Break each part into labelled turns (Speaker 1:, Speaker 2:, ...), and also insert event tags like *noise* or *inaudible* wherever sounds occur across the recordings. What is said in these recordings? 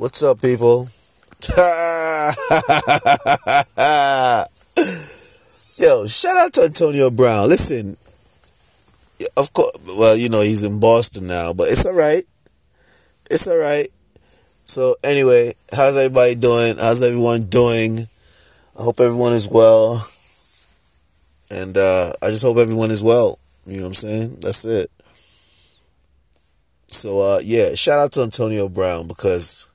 Speaker 1: What's up, people? *laughs* Yo, shout out to Antonio Brown. Listen, of course, well, you know, he's in Boston now, but it's all right. It's all right. So, anyway, how's everybody doing? How's everyone doing? I hope everyone is well. And uh, I just hope everyone is well. You know what I'm saying? That's it. So, uh, yeah, shout out to Antonio Brown because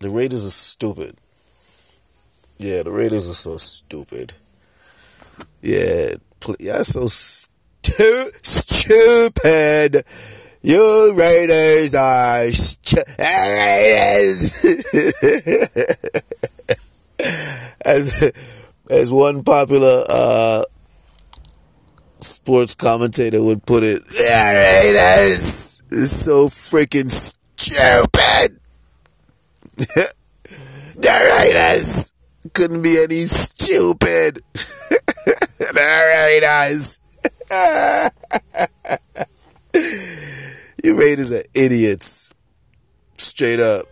Speaker 1: the Raiders are stupid. Yeah, the Raiders are so stupid. Yeah, yeah, so stu- stupid. You Raiders are stu- Raiders. *laughs* as as one popular uh, sports commentator would put it, Raiders is so freaking stupid. *laughs* the Raiders couldn't be any stupid. *laughs* the Raiders. *laughs* you Raiders are idiots. Straight up.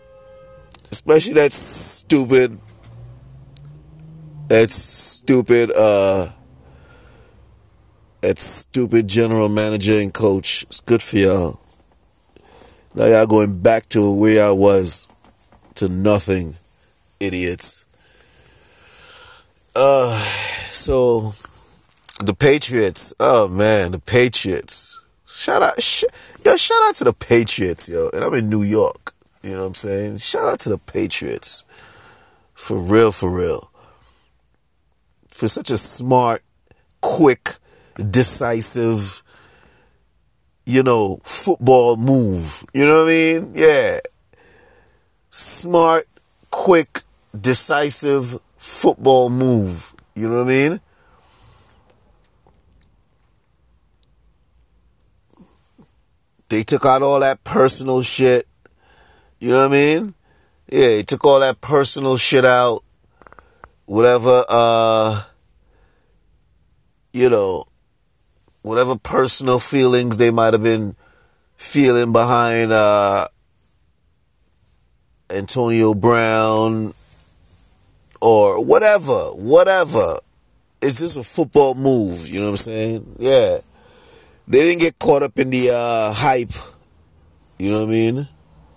Speaker 1: Especially that stupid that stupid uh that stupid general manager and coach. It's good for y'all. Now y'all going back to where I was to nothing, idiots. Uh, so the Patriots. Oh man, the Patriots. Shout out, sh- yo, shout out to the Patriots, yo. And I'm in New York. You know what I'm saying? Shout out to the Patriots. For real, for real. For such a smart, quick, decisive, you know, football move. You know what I mean? Yeah smart, quick, decisive football move. You know what I mean? They took out all that personal shit. You know what I mean? Yeah, they took all that personal shit out. Whatever, uh, you know, whatever personal feelings they might have been feeling behind, uh, Antonio Brown or whatever, whatever. It's just a football move, you know what I'm saying? Yeah. They didn't get caught up in the uh, hype, you know what I mean?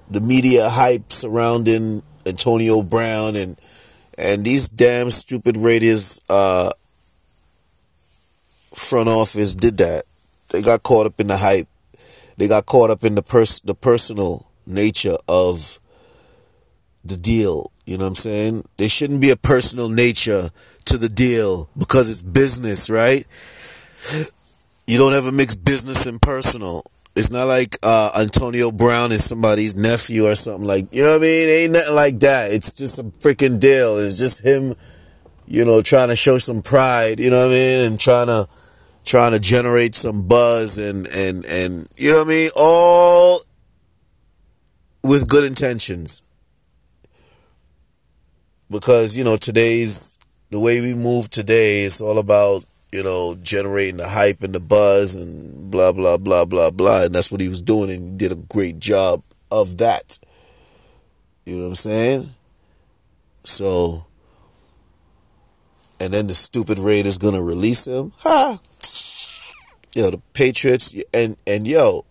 Speaker 1: The media hype surrounding Antonio Brown and and these damn stupid Raiders uh, front office did that. They got caught up in the hype. They got caught up in the pers- the personal nature of the deal. You know what I'm saying? There shouldn't be a personal nature to the deal because it's business, right? You don't ever mix business and personal. It's not like uh, Antonio Brown is somebody's nephew or something like. You know what I mean? Ain't nothing like that. It's just a freaking deal. It's just him, you know, trying to show some pride. You know what I mean? And trying to trying to generate some buzz and and and you know what I mean? All with good intentions because you know today's the way we move today it's all about you know generating the hype and the buzz and blah blah blah blah blah. And that's what he was doing and he did a great job of that. You know what i'm saying? So and then the stupid raiders gonna release him. Ha! Yo the patriots and and yo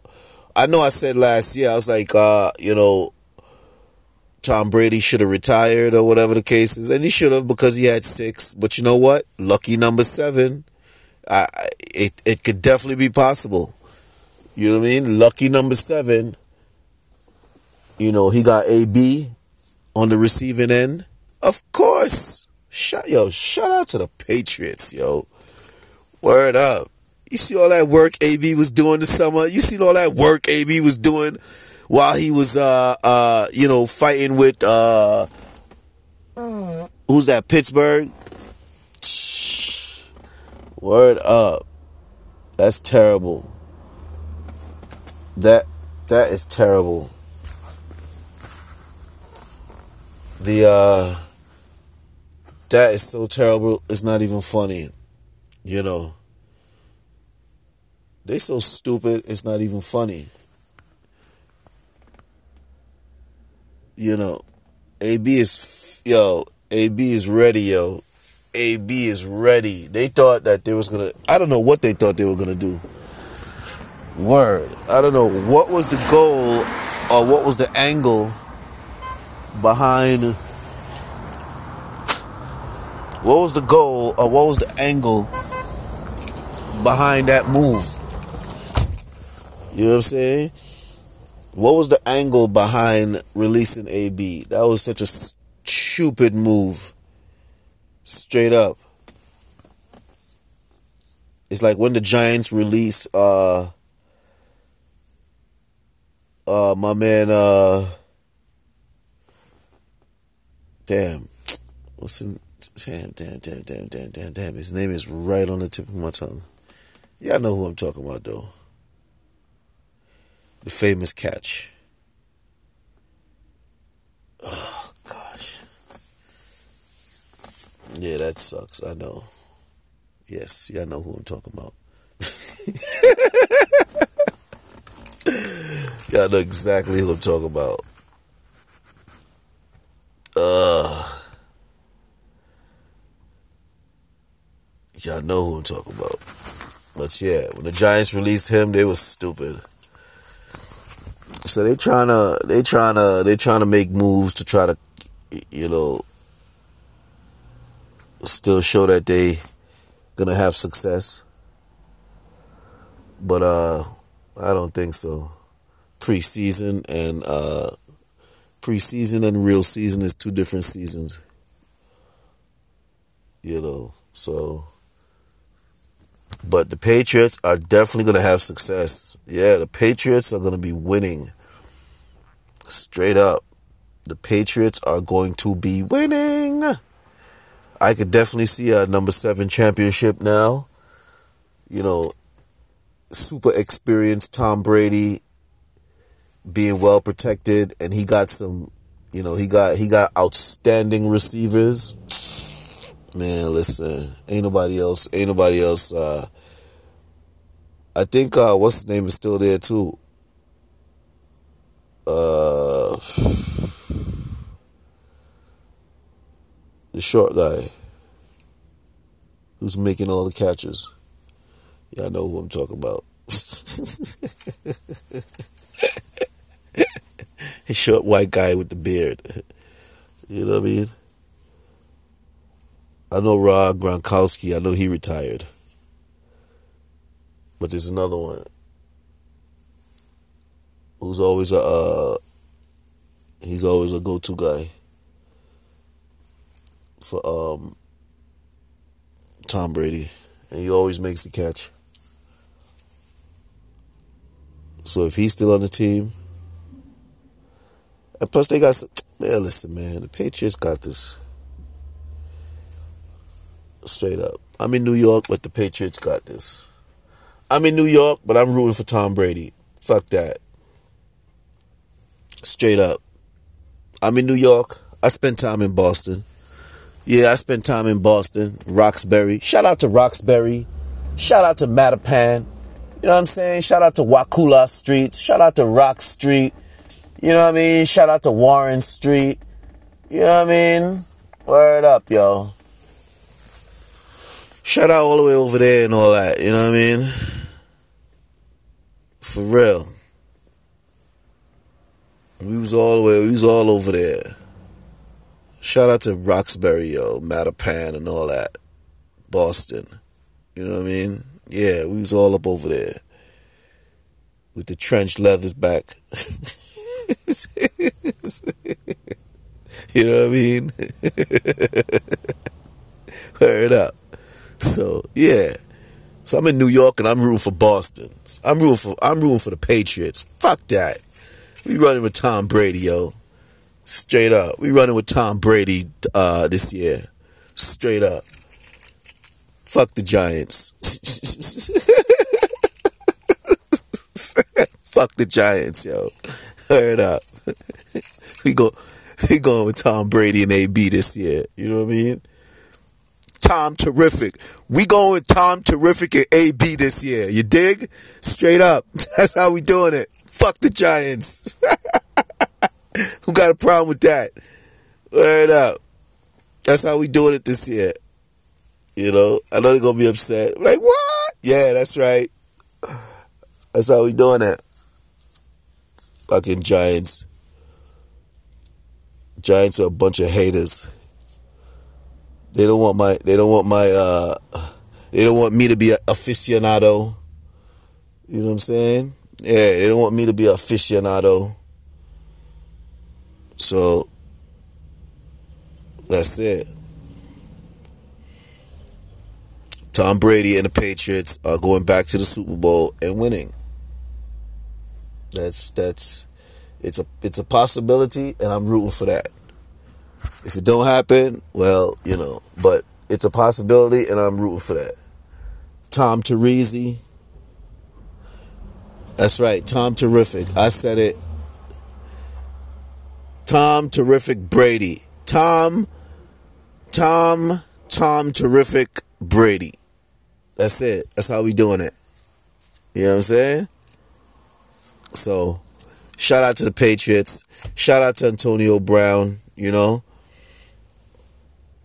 Speaker 1: i know i said last year i was like uh you know Tom Brady should have retired or whatever the case is, and he should have because he had six. But you know what? Lucky number seven. I, it it could definitely be possible. You know what I mean? Lucky number seven. You know he got AB on the receiving end. Of course. Shut yo, shout out to the Patriots, yo. Word up. You see all that work AB was doing this summer? You see all that work AB was doing while he was uh uh you know fighting with uh who's that Pittsburgh? *sniffs* Word up. That's terrible. That that is terrible. The uh that is so terrible it's not even funny you know. They so stupid, it's not even funny. You know, AB is yo, AB is ready, yo. AB is ready. They thought that they was gonna. I don't know what they thought they were gonna do. Word. I don't know what was the goal or what was the angle behind. What was the goal or what was the angle behind that move? You know what I'm saying? What was the angle behind releasing AB? That was such a stupid move. Straight up. It's like when the Giants release uh uh my man uh damn what's in damn damn damn damn damn damn damn his name is right on the tip of my tongue. Y'all know who I'm talking about though. The famous catch. Oh gosh. Yeah, that sucks. I know. Yes, y'all know who I'm talking about. *laughs* y'all know exactly who I'm talking about. Uh, y'all know who I'm talking about. But yeah, when the Giants released him, they was stupid. So they trying to they trying to they trying to make moves to try to you know still show that they gonna have success. But uh I don't think so. Preseason and uh preseason and real season is two different seasons. You know, so but the Patriots are definitely going to have success. Yeah, the Patriots are going to be winning. Straight up. The Patriots are going to be winning. I could definitely see a number seven championship now. You know, super experienced Tom Brady being well protected and he got some you know, he got he got outstanding receivers. Man, listen, ain't nobody else ain't nobody else uh I think uh what's his name is still there too. Uh the short guy who's making all the catches. Y'all know who I'm talking about. *laughs* a short white guy with the beard. You know what I mean? I know Rob Gronkowski. I know he retired. But there's another one who's always a uh, he's always a go-to guy for um Tom Brady, and he always makes the catch. So if he's still on the team, and plus they got some, man, listen, man, the Patriots got this straight up. I'm in New York, but the Patriots got this. I'm in New York, but I'm rooting for Tom Brady. Fuck that. Straight up. I'm in New York. I spent time in Boston. Yeah, I spent time in Boston, Roxbury. Shout out to Roxbury. Shout out to Mattapan. You know what I'm saying? Shout out to Wakullah Street. Shout out to Rock Street. You know what I mean? Shout out to Warren Street. You know what I mean? Word up, yo. Shout out all the way over there and all that. You know what I mean? For real. We was all the way, we was all over there. Shout out to Roxbury, yo, Mattapan and all that. Boston. You know what I mean? Yeah, we was all up over there. With the trench leathers back. *laughs* you know what I mean? *laughs* Heard up. So yeah. So I'm in New York and I'm rooting for Boston. I'm rooting for I'm rooting for the Patriots. Fuck that. We running with Tom Brady, yo. Straight up. We running with Tom Brady uh, this year. Straight up. Fuck the Giants. *laughs* Fuck the Giants, yo. Heard up. *laughs* we go we going with Tom Brady and AB this year. You know what I mean? Tom Terrific. We going Tom Terrific and AB this year. You dig? Straight up. *laughs* That's how we doing it. Fuck the Giants. *laughs* Who got a problem with that? Word up. That's how we doing it this year. You know, I know they're gonna be upset. Like, what? Yeah, that's right. That's how we doing it. Fucking Giants. Giants are a bunch of haters. They don't want my they don't want my uh they don't want me to be an aficionado. You know what I'm saying? Yeah, they don't want me to be an aficionado. So that's it. Tom Brady and the Patriots are going back to the Super Bowl and winning. That's that's it's a it's a possibility and I'm rooting for that. If it don't happen, well, you know, but it's a possibility and I'm rooting for that. Tom Teresi. That's right, Tom Terrific. I said it. Tom Terrific Brady. Tom Tom Tom Terrific Brady. That's it. That's how we doing it. You know what I'm saying? So, shout out to the Patriots. Shout out to Antonio Brown, you know.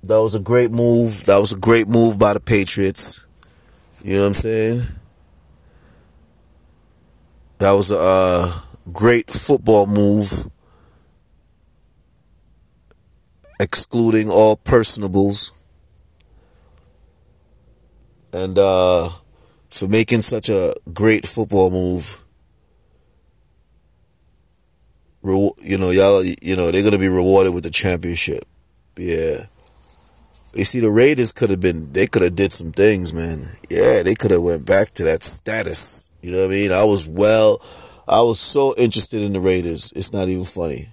Speaker 1: That was a great move. That was a great move by the Patriots. You know what I'm saying? That was a uh, great football move, excluding all personables. And uh, for making such a great football move, you know, y'all, you know, they're gonna be rewarded with the championship. Yeah. You see, the Raiders could have been, they could have did some things, man. Yeah, they could have went back to that status. You know what I mean? I was well, I was so interested in the Raiders. It's not even funny.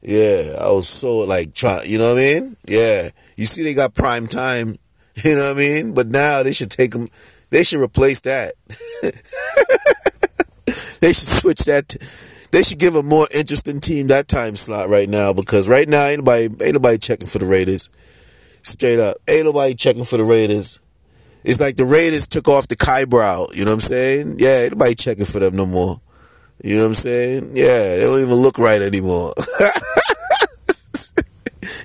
Speaker 1: Yeah, I was so like trying, you know what I mean? Yeah. You see, they got prime time. *laughs* You know what I mean? But now they should take them. They should replace that. *laughs* they should switch that. They should give a more interesting team that time slot right now because right now ain't nobody checking for the Raiders. Straight up. Ain't nobody checking for the Raiders. It's like the Raiders took off the Kybrow. You know what I'm saying? Yeah, ain't nobody checking for them no more. You know what I'm saying? Yeah, they don't even look right anymore. *laughs*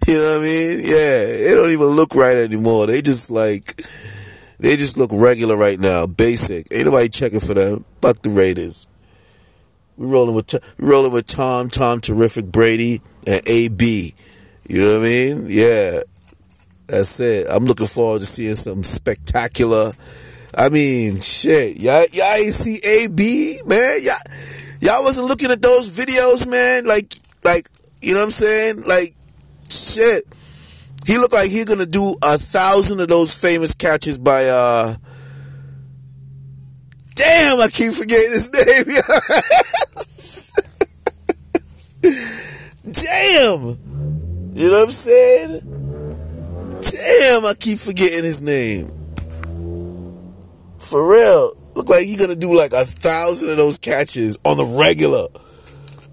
Speaker 1: you know what I mean? Yeah, they don't even look right anymore. They just like, they just look regular right now, basic. Ain't nobody checking for them. Fuck the Raiders. We rolling with we rolling with Tom, Tom, terrific Brady, and AB. You know what I mean? Yeah, that's it. I'm looking forward to seeing some spectacular. I mean, shit, y'all, y'all ain't see AB, man. Y'all, y'all wasn't looking at those videos, man. Like, like, you know what I'm saying? Like, shit. He looked like he's gonna do a thousand of those famous catches by, uh, damn, I keep forgetting his *laughs* name. damn. You know what I'm saying? Damn, I keep forgetting his name. For real. Look like he's gonna do like a thousand of those catches on the regular.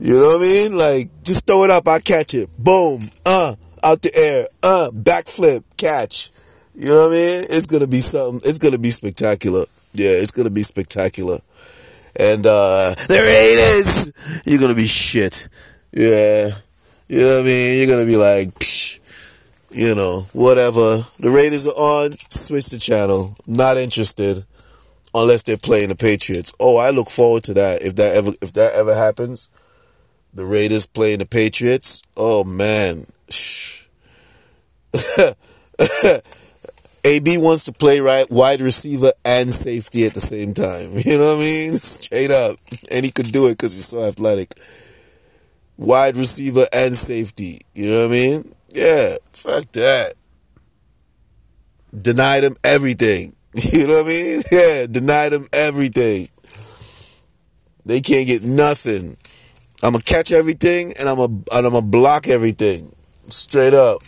Speaker 1: You know what I mean? Like, just throw it up, I catch it. Boom. Uh, out the air. Uh, backflip, catch. You know what I mean? It's gonna be something. It's gonna be spectacular. Yeah, it's gonna be spectacular. And uh there it is. You're gonna be shit. Yeah. You know what I mean? You're gonna be like, you know, whatever. The Raiders are on, switch the channel. Not interested unless they're playing the Patriots. Oh, I look forward to that. If that ever if that ever happens, the Raiders playing the Patriots. Oh man. AB *laughs* wants to play right wide receiver and safety at the same time. *laughs* You know what I mean? *laughs* Straight up. And he could do it because he's so athletic. Wide receiver and safety. You know what I mean? Yeah, fuck that. Denied him everything. *laughs* You know what I mean? Yeah, denied him everything. They can't get nothing. I'm gonna catch everything and I'm gonna and I'm gonna block everything. Straight up.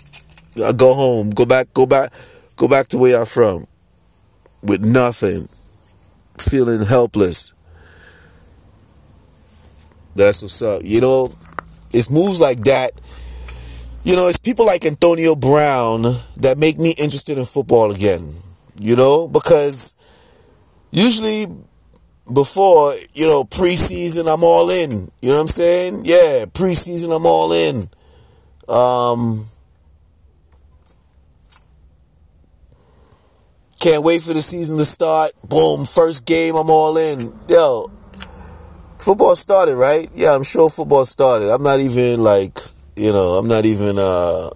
Speaker 1: I go home. Go back. Go back. Go back to where you're from. With nothing. Feeling helpless. That's what's up. You know, it's moves like that you know, it's people like Antonio Brown that make me interested in football again. You know, because usually before, you know, preseason, I'm all in. You know what I'm saying? Yeah, preseason, I'm all in. Um, can't wait for the season to start. Boom, first game, I'm all in. Yo, football started, right? Yeah, I'm sure football started. I'm not even like, you know, I'm not even, uh,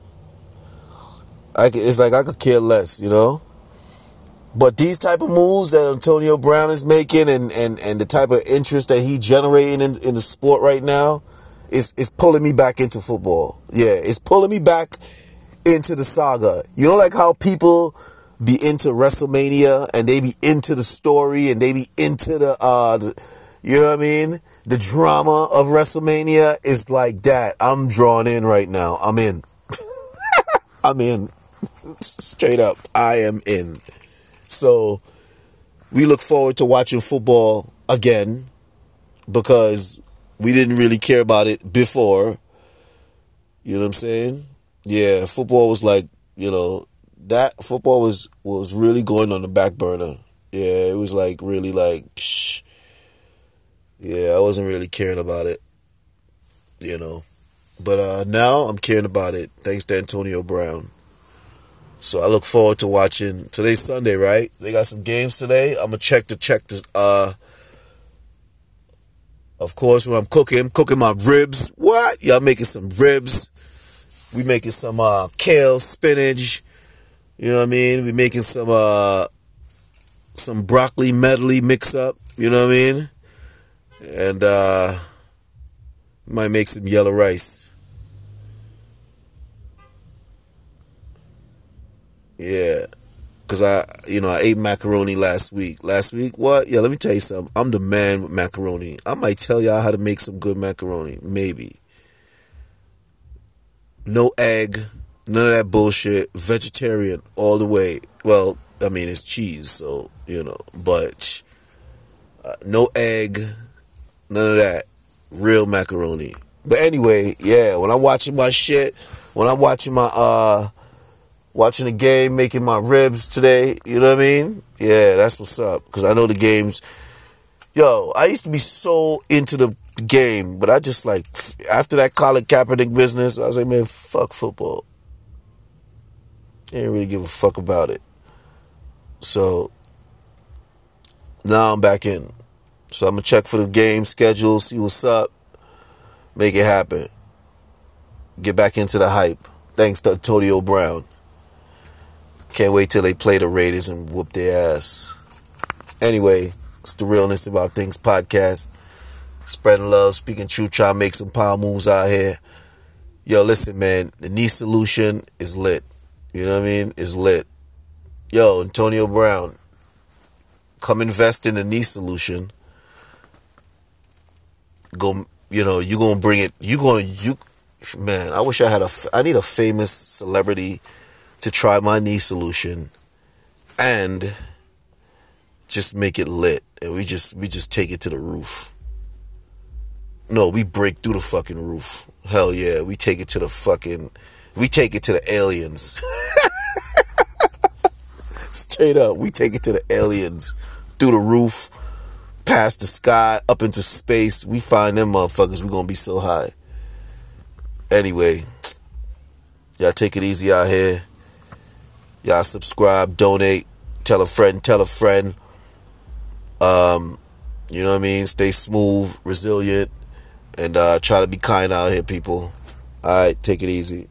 Speaker 1: I, it's like I could care less, you know? But these type of moves that Antonio Brown is making and, and, and the type of interest that he generating in, in the sport right now is, is pulling me back into football. Yeah, it's pulling me back into the saga. You know, like how people be into WrestleMania and they be into the story and they be into the, uh, the, you know what I mean? The drama of WrestleMania is like that. I'm drawn in right now. I'm in. *laughs* I'm in. *laughs* Straight up. I am in. So we look forward to watching football again because we didn't really care about it before. You know what I'm saying? Yeah, football was like, you know, that football was was really going on the back burner. Yeah, it was like really like. Yeah, I wasn't really caring about it. You know. But uh now I'm caring about it thanks to Antonio Brown. So I look forward to watching. Today's Sunday, right? They got some games today. I'm gonna check to check the. Uh, of course, when I'm cooking, I'm cooking my ribs. What? Y'all making some ribs? We making some uh, kale, spinach. You know what I mean? We making some uh, some broccoli medley mix up. You know what I mean? And uh, might make some yellow rice. Yeah. Cause I, you know, I ate macaroni last week. Last week, what? Yeah, let me tell you something. I'm the man with macaroni. I might tell y'all how to make some good macaroni. Maybe. No egg, none of that bullshit. Vegetarian all the way. Well, I mean, it's cheese, so, you know, but uh, no egg, none of that. Real macaroni. But anyway, yeah, when I'm watching my shit, when I'm watching my, uh, watching the game, making my ribs today. You know what I mean? Yeah, that's what's up. Because I know the games. Yo, I used to be so into the game, but I just like, after that Colin Kaepernick business, I was like, man, fuck football. I didn't really give a fuck about it. So, now I'm back in. So I'm going to check for the game schedule, see what's up, make it happen. Get back into the hype. Thanks to Antonio Brown. Can't wait till they play the Raiders and whoop their ass. Anyway, it's the Realness About Things podcast. Spreading love, speaking truth, trying to make some power moves out here. Yo, listen, man, the knee solution is lit. You know what I mean? It's lit. Yo, Antonio Brown, come invest in the knee solution. Go, you know, you gonna bring it. You gonna you, man. I wish I had a. I need a famous celebrity to try my knee solution and just make it lit and we just we just take it to the roof. No, we break through the fucking roof. Hell yeah, we take it to the fucking we take it to the aliens. *laughs* Straight up, we take it to the aliens through the roof, past the sky, up into space. We find them motherfuckers. We're gonna be so high. Anyway, y'all take it easy out here. Y'all subscribe, donate, tell a friend, tell a friend. Um, you know what I mean? Stay smooth, resilient, and uh, try to be kind out here, people. All right, take it easy.